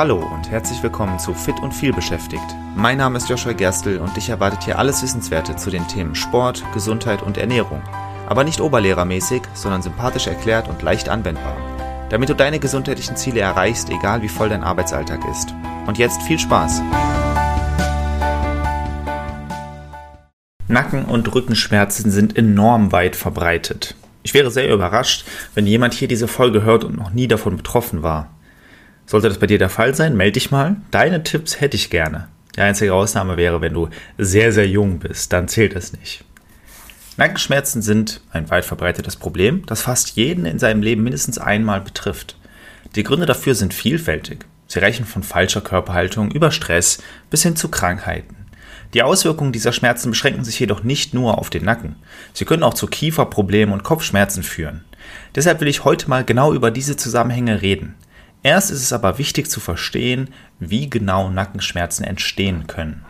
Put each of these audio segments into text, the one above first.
Hallo und herzlich willkommen zu Fit und viel beschäftigt. Mein Name ist Joshua Gerstl und dich erwartet hier alles Wissenswerte zu den Themen Sport, Gesundheit und Ernährung. Aber nicht oberlehrermäßig, sondern sympathisch erklärt und leicht anwendbar. Damit du deine gesundheitlichen Ziele erreichst, egal wie voll dein Arbeitsalltag ist. Und jetzt viel Spaß! Nacken- und Rückenschmerzen sind enorm weit verbreitet. Ich wäre sehr überrascht, wenn jemand hier diese Folge hört und noch nie davon betroffen war. Sollte das bei dir der Fall sein, melde dich mal. Deine Tipps hätte ich gerne. Die einzige Ausnahme wäre, wenn du sehr, sehr jung bist, dann zählt es nicht. Nackenschmerzen sind ein weit verbreitetes Problem, das fast jeden in seinem Leben mindestens einmal betrifft. Die Gründe dafür sind vielfältig. Sie reichen von falscher Körperhaltung über Stress bis hin zu Krankheiten. Die Auswirkungen dieser Schmerzen beschränken sich jedoch nicht nur auf den Nacken. Sie können auch zu Kieferproblemen und Kopfschmerzen führen. Deshalb will ich heute mal genau über diese Zusammenhänge reden. Erst ist es aber wichtig zu verstehen, wie genau Nackenschmerzen entstehen können.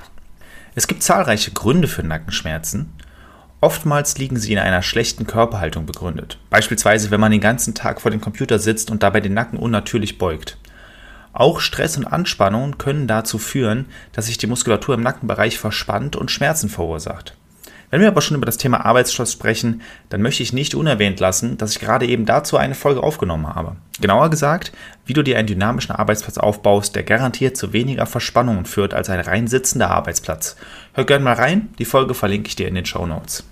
Es gibt zahlreiche Gründe für Nackenschmerzen. Oftmals liegen sie in einer schlechten Körperhaltung begründet. Beispielsweise, wenn man den ganzen Tag vor dem Computer sitzt und dabei den Nacken unnatürlich beugt. Auch Stress und Anspannung können dazu führen, dass sich die Muskulatur im Nackenbereich verspannt und Schmerzen verursacht. Wenn wir aber schon über das Thema Arbeitsstress sprechen, dann möchte ich nicht unerwähnt lassen, dass ich gerade eben dazu eine Folge aufgenommen habe. Genauer gesagt, wie du dir einen dynamischen Arbeitsplatz aufbaust, der garantiert zu weniger Verspannungen führt als ein rein sitzender Arbeitsplatz. Hör gerne mal rein, die Folge verlinke ich dir in den Show Notes.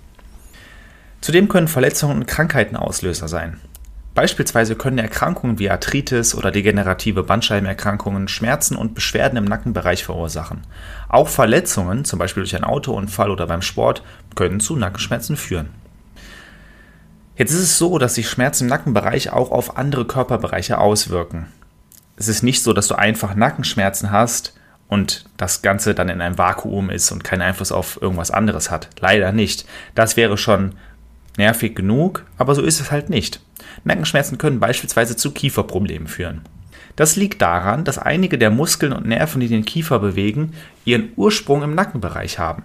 Zudem können Verletzungen und Krankheiten Auslöser sein. Beispielsweise können Erkrankungen wie Arthritis oder degenerative Bandscheibenerkrankungen Schmerzen und Beschwerden im Nackenbereich verursachen. Auch Verletzungen, zum Beispiel durch einen Autounfall oder beim Sport, können zu Nackenschmerzen führen. Jetzt ist es so, dass sich Schmerzen im Nackenbereich auch auf andere Körperbereiche auswirken. Es ist nicht so, dass du einfach Nackenschmerzen hast und das Ganze dann in einem Vakuum ist und keinen Einfluss auf irgendwas anderes hat. Leider nicht. Das wäre schon nervig genug, aber so ist es halt nicht. Nackenschmerzen können beispielsweise zu Kieferproblemen führen. Das liegt daran, dass einige der Muskeln und Nerven, die den Kiefer bewegen, ihren Ursprung im Nackenbereich haben.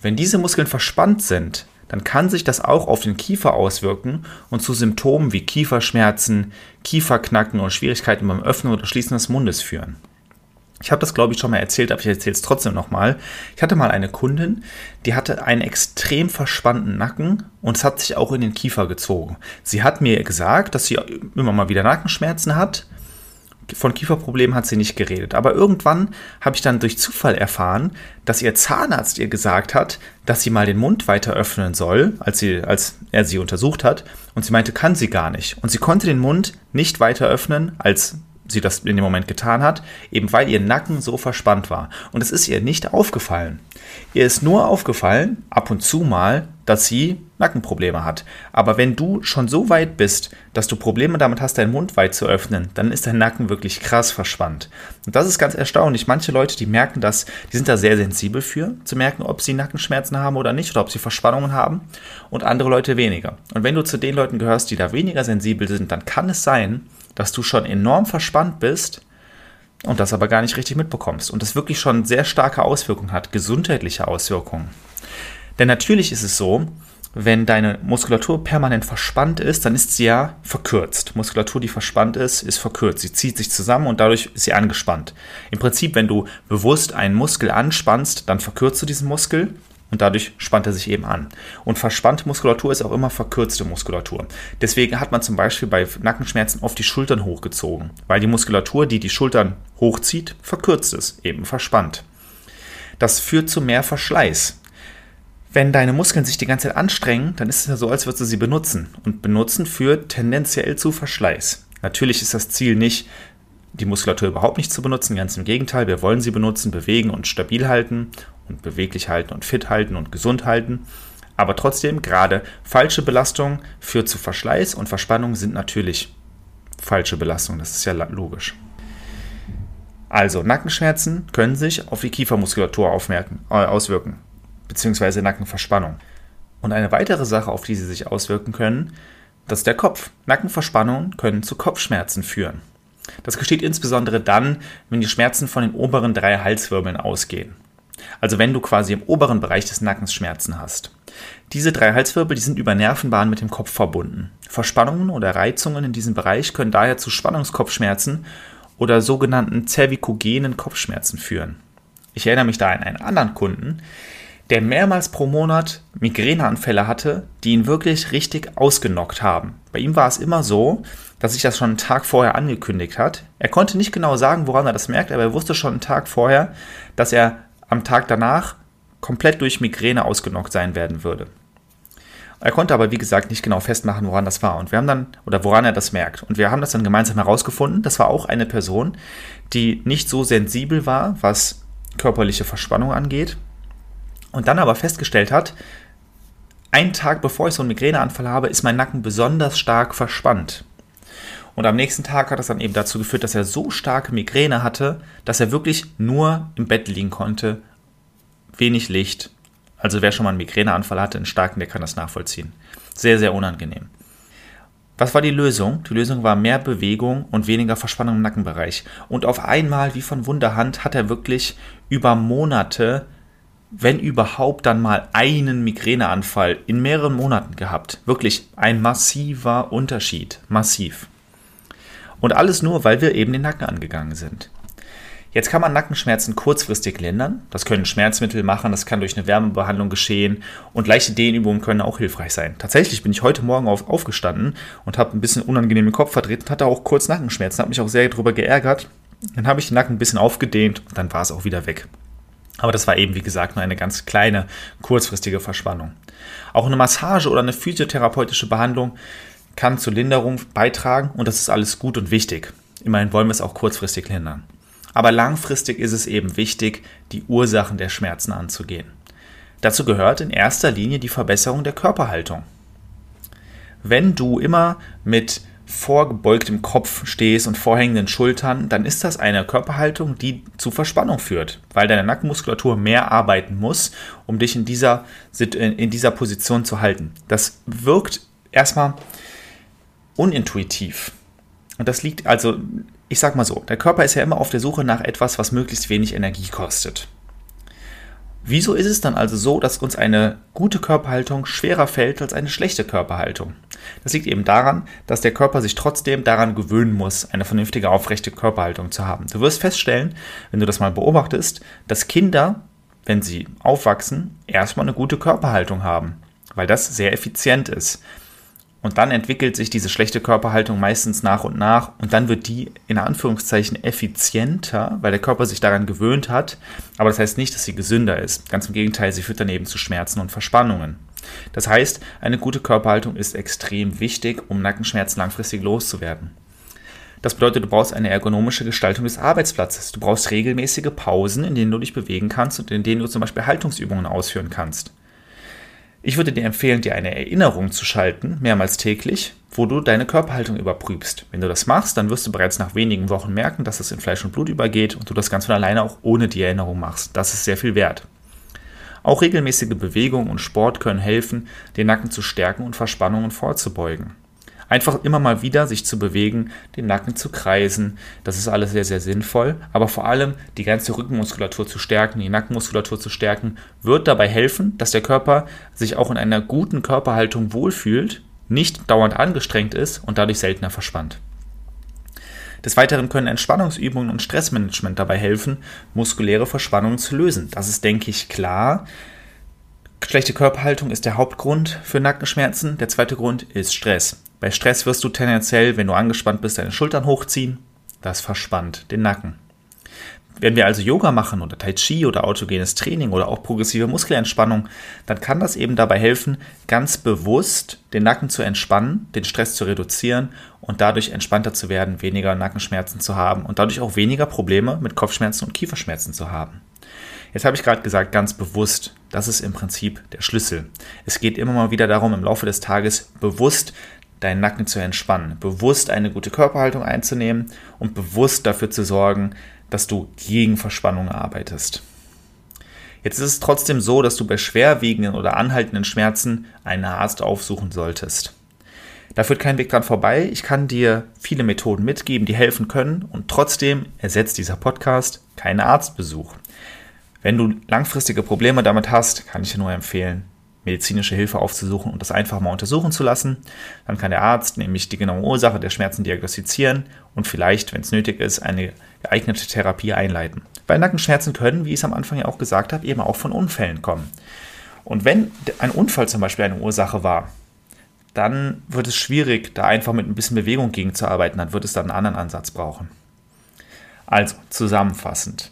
Wenn diese Muskeln verspannt sind, dann kann sich das auch auf den Kiefer auswirken und zu Symptomen wie Kieferschmerzen, Kieferknacken und Schwierigkeiten beim Öffnen oder Schließen des Mundes führen. Ich habe das, glaube ich, schon mal erzählt, aber ich erzähle es trotzdem nochmal. Ich hatte mal eine Kundin, die hatte einen extrem verspannten Nacken und es hat sich auch in den Kiefer gezogen. Sie hat mir gesagt, dass sie immer mal wieder Nackenschmerzen hat. Von Kieferproblemen hat sie nicht geredet. Aber irgendwann habe ich dann durch Zufall erfahren, dass ihr Zahnarzt ihr gesagt hat, dass sie mal den Mund weiter öffnen soll, als, sie, als er sie untersucht hat. Und sie meinte, kann sie gar nicht. Und sie konnte den Mund nicht weiter öffnen, als sie das in dem Moment getan hat, eben weil ihr Nacken so verspannt war. Und es ist ihr nicht aufgefallen. Ihr ist nur aufgefallen, ab und zu mal, dass sie Nackenprobleme hat. Aber wenn du schon so weit bist, dass du Probleme damit hast, deinen Mund weit zu öffnen, dann ist dein Nacken wirklich krass verspannt. Und das ist ganz erstaunlich. Manche Leute, die merken das, die sind da sehr sensibel für, zu merken, ob sie Nackenschmerzen haben oder nicht, oder ob sie Verspannungen haben. Und andere Leute weniger. Und wenn du zu den Leuten gehörst, die da weniger sensibel sind, dann kann es sein, dass du schon enorm verspannt bist und das aber gar nicht richtig mitbekommst und das wirklich schon sehr starke Auswirkungen hat, gesundheitliche Auswirkungen. Denn natürlich ist es so, wenn deine Muskulatur permanent verspannt ist, dann ist sie ja verkürzt. Muskulatur, die verspannt ist, ist verkürzt. Sie zieht sich zusammen und dadurch ist sie angespannt. Im Prinzip, wenn du bewusst einen Muskel anspannst, dann verkürzt du diesen Muskel und dadurch spannt er sich eben an. Und verspannte Muskulatur ist auch immer verkürzte Muskulatur. Deswegen hat man zum Beispiel bei Nackenschmerzen oft die Schultern hochgezogen, weil die Muskulatur, die die Schultern hochzieht, verkürzt ist, eben verspannt. Das führt zu mehr Verschleiß. Wenn deine Muskeln sich die ganze Zeit anstrengen, dann ist es ja so, als würdest du sie benutzen. Und benutzen führt tendenziell zu Verschleiß. Natürlich ist das Ziel nicht, die Muskulatur überhaupt nicht zu benutzen. Ganz im Gegenteil, wir wollen sie benutzen, bewegen und stabil halten und beweglich halten und fit halten und gesund halten. Aber trotzdem, gerade falsche Belastung führt zu Verschleiß und Verspannung sind natürlich falsche Belastungen. Das ist ja logisch. Also, Nackenschmerzen können sich auf die Kiefermuskulatur aufmerken, äh, auswirken, beziehungsweise Nackenverspannung. Und eine weitere Sache, auf die sie sich auswirken können, das ist der Kopf. Nackenverspannungen können zu Kopfschmerzen führen. Das geschieht insbesondere dann, wenn die Schmerzen von den oberen drei Halswirbeln ausgehen. Also wenn du quasi im oberen Bereich des Nackens Schmerzen hast. Diese drei Halswirbel, die sind über Nervenbahnen mit dem Kopf verbunden. Verspannungen oder Reizungen in diesem Bereich können daher zu Spannungskopfschmerzen oder sogenannten zervikogenen Kopfschmerzen führen. Ich erinnere mich da an einen anderen Kunden, der mehrmals pro Monat Migräneanfälle hatte, die ihn wirklich richtig ausgenockt haben. Bei ihm war es immer so, dass sich das schon einen Tag vorher angekündigt hat. Er konnte nicht genau sagen, woran er das merkt, aber er wusste schon einen Tag vorher, dass er am Tag danach komplett durch Migräne ausgenockt sein werden würde. Er konnte aber, wie gesagt, nicht genau festmachen, woran das war. Und wir haben dann, oder woran er das merkt. Und wir haben das dann gemeinsam herausgefunden. Das war auch eine Person, die nicht so sensibel war, was körperliche Verspannung angeht. Und dann aber festgestellt hat, einen Tag bevor ich so einen Migräneanfall habe, ist mein Nacken besonders stark verspannt. Und am nächsten Tag hat das dann eben dazu geführt, dass er so starke Migräne hatte, dass er wirklich nur im Bett liegen konnte, wenig Licht, also wer schon mal einen Migräneanfall hatte, einen starken, der kann das nachvollziehen. Sehr, sehr unangenehm. Was war die Lösung? Die Lösung war mehr Bewegung und weniger Verspannung im Nackenbereich. Und auf einmal, wie von Wunderhand, hat er wirklich über Monate, wenn überhaupt, dann mal einen Migräneanfall in mehreren Monaten gehabt. Wirklich ein massiver Unterschied. Massiv. Und alles nur, weil wir eben den Nacken angegangen sind. Jetzt kann man Nackenschmerzen kurzfristig lindern. Das können Schmerzmittel machen, das kann durch eine Wärmebehandlung geschehen und leichte Dehnübungen können auch hilfreich sein. Tatsächlich bin ich heute Morgen auf, aufgestanden und habe ein bisschen unangenehmen Kopf verdreht und hatte auch kurz Nackenschmerzen, habe mich auch sehr darüber geärgert. Dann habe ich den Nacken ein bisschen aufgedehnt und dann war es auch wieder weg. Aber das war eben, wie gesagt, nur eine ganz kleine, kurzfristige Verspannung. Auch eine Massage oder eine physiotherapeutische Behandlung kann zur Linderung beitragen und das ist alles gut und wichtig. Immerhin wollen wir es auch kurzfristig lindern. Aber langfristig ist es eben wichtig, die Ursachen der Schmerzen anzugehen. Dazu gehört in erster Linie die Verbesserung der Körperhaltung. Wenn du immer mit vorgebeugtem Kopf stehst und vorhängenden Schultern, dann ist das eine Körperhaltung, die zu Verspannung führt, weil deine Nackenmuskulatur mehr arbeiten muss, um dich in dieser, in dieser Position zu halten. Das wirkt erstmal unintuitiv. Und das liegt also ich sag mal so, der Körper ist ja immer auf der Suche nach etwas, was möglichst wenig Energie kostet. Wieso ist es dann also so, dass uns eine gute Körperhaltung schwerer fällt als eine schlechte Körperhaltung? Das liegt eben daran, dass der Körper sich trotzdem daran gewöhnen muss, eine vernünftige aufrechte Körperhaltung zu haben. Du wirst feststellen, wenn du das mal beobachtest, dass Kinder, wenn sie aufwachsen, erstmal eine gute Körperhaltung haben, weil das sehr effizient ist. Und dann entwickelt sich diese schlechte Körperhaltung meistens nach und nach und dann wird die in Anführungszeichen effizienter, weil der Körper sich daran gewöhnt hat. Aber das heißt nicht, dass sie gesünder ist. Ganz im Gegenteil, sie führt daneben zu Schmerzen und Verspannungen. Das heißt, eine gute Körperhaltung ist extrem wichtig, um Nackenschmerzen langfristig loszuwerden. Das bedeutet, du brauchst eine ergonomische Gestaltung des Arbeitsplatzes. Du brauchst regelmäßige Pausen, in denen du dich bewegen kannst und in denen du zum Beispiel Haltungsübungen ausführen kannst. Ich würde dir empfehlen, dir eine Erinnerung zu schalten, mehrmals täglich, wo du deine Körperhaltung überprüfst. Wenn du das machst, dann wirst du bereits nach wenigen Wochen merken, dass es in Fleisch und Blut übergeht und du das ganz von alleine auch ohne die Erinnerung machst. Das ist sehr viel wert. Auch regelmäßige Bewegung und Sport können helfen, den Nacken zu stärken und Verspannungen vorzubeugen. Einfach immer mal wieder sich zu bewegen, den Nacken zu kreisen, das ist alles sehr, sehr sinnvoll. Aber vor allem die ganze Rückenmuskulatur zu stärken, die Nackenmuskulatur zu stärken, wird dabei helfen, dass der Körper sich auch in einer guten Körperhaltung wohlfühlt, nicht dauernd angestrengt ist und dadurch seltener verspannt. Des Weiteren können Entspannungsübungen und Stressmanagement dabei helfen, muskuläre Verspannungen zu lösen. Das ist, denke ich, klar. Schlechte Körperhaltung ist der Hauptgrund für Nackenschmerzen. Der zweite Grund ist Stress. Bei Stress wirst du tendenziell, wenn du angespannt bist, deine Schultern hochziehen. Das verspannt den Nacken. Wenn wir also Yoga machen oder Tai Chi oder autogenes Training oder auch progressive Muskelentspannung, dann kann das eben dabei helfen, ganz bewusst den Nacken zu entspannen, den Stress zu reduzieren und dadurch entspannter zu werden, weniger Nackenschmerzen zu haben und dadurch auch weniger Probleme mit Kopfschmerzen und Kieferschmerzen zu haben. Jetzt habe ich gerade gesagt, ganz bewusst, das ist im Prinzip der Schlüssel. Es geht immer mal wieder darum, im Laufe des Tages bewusst deinen Nacken zu entspannen, bewusst eine gute Körperhaltung einzunehmen und bewusst dafür zu sorgen, dass du gegen Verspannung arbeitest. Jetzt ist es trotzdem so, dass du bei schwerwiegenden oder anhaltenden Schmerzen einen Arzt aufsuchen solltest. Da führt kein Weg dran vorbei. Ich kann dir viele Methoden mitgeben, die helfen können und trotzdem ersetzt dieser Podcast keinen Arztbesuch. Wenn du langfristige Probleme damit hast, kann ich dir nur empfehlen, medizinische Hilfe aufzusuchen und das einfach mal untersuchen zu lassen. Dann kann der Arzt nämlich die genaue Ursache der Schmerzen diagnostizieren und vielleicht, wenn es nötig ist, eine geeignete Therapie einleiten. Bei Nackenschmerzen können, wie ich es am Anfang ja auch gesagt habe, eben auch von Unfällen kommen. Und wenn ein Unfall zum Beispiel eine Ursache war, dann wird es schwierig, da einfach mit ein bisschen Bewegung gegenzuarbeiten. Dann wird es dann einen anderen Ansatz brauchen. Also zusammenfassend.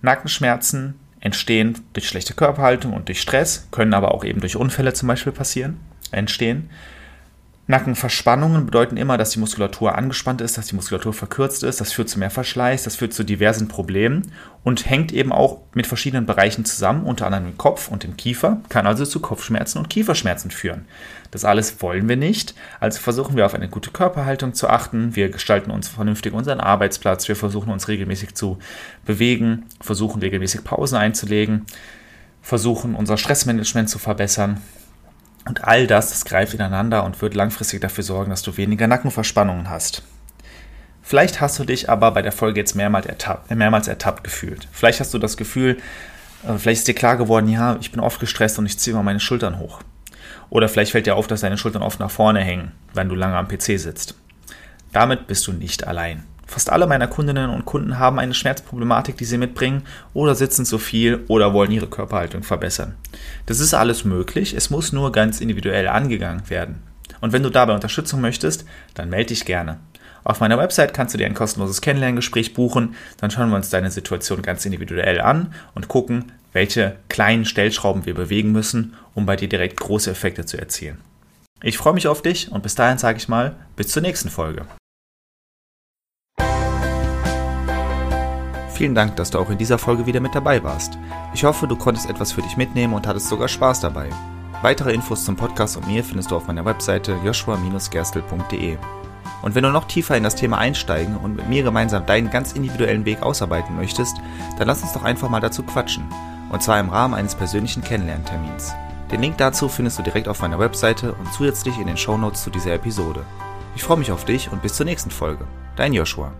Nackenschmerzen entstehen durch schlechte Körperhaltung und durch Stress, können aber auch eben durch Unfälle zum Beispiel passieren, entstehen. Nackenverspannungen bedeuten immer, dass die Muskulatur angespannt ist, dass die Muskulatur verkürzt ist. Das führt zu mehr Verschleiß, das führt zu diversen Problemen und hängt eben auch mit verschiedenen Bereichen zusammen, unter anderem im Kopf und im Kiefer, kann also zu Kopfschmerzen und Kieferschmerzen führen. Das alles wollen wir nicht, also versuchen wir auf eine gute Körperhaltung zu achten. Wir gestalten uns vernünftig unseren Arbeitsplatz, wir versuchen uns regelmäßig zu bewegen, versuchen regelmäßig Pausen einzulegen, versuchen unser Stressmanagement zu verbessern und all das, das greift ineinander und wird langfristig dafür sorgen, dass du weniger Nackenverspannungen hast. Vielleicht hast du dich aber bei der Folge jetzt mehrmals ertappt, mehrmals ertappt gefühlt. Vielleicht hast du das Gefühl, äh, vielleicht ist dir klar geworden, ja, ich bin oft gestresst und ich ziehe immer meine Schultern hoch. Oder vielleicht fällt dir auf, dass deine Schultern oft nach vorne hängen, wenn du lange am PC sitzt. Damit bist du nicht allein. Fast alle meiner Kundinnen und Kunden haben eine Schmerzproblematik, die sie mitbringen, oder sitzen zu viel oder wollen ihre Körperhaltung verbessern. Das ist alles möglich, es muss nur ganz individuell angegangen werden. Und wenn du dabei Unterstützung möchtest, dann melde dich gerne. Auf meiner Website kannst du dir ein kostenloses Kennenlerngespräch buchen, dann schauen wir uns deine Situation ganz individuell an und gucken, welche kleinen Stellschrauben wir bewegen müssen, um bei dir direkt große Effekte zu erzielen. Ich freue mich auf dich und bis dahin sage ich mal, bis zur nächsten Folge. Vielen Dank, dass du auch in dieser Folge wieder mit dabei warst. Ich hoffe, du konntest etwas für dich mitnehmen und hattest sogar Spaß dabei. Weitere Infos zum Podcast und mir findest du auf meiner Webseite joshua-gerstel.de. Und wenn du noch tiefer in das Thema einsteigen und mit mir gemeinsam deinen ganz individuellen Weg ausarbeiten möchtest, dann lass uns doch einfach mal dazu quatschen. Und zwar im Rahmen eines persönlichen Kennenlerntermins. Den Link dazu findest du direkt auf meiner Webseite und zusätzlich in den Shownotes zu dieser Episode. Ich freue mich auf dich und bis zur nächsten Folge. Dein Joshua.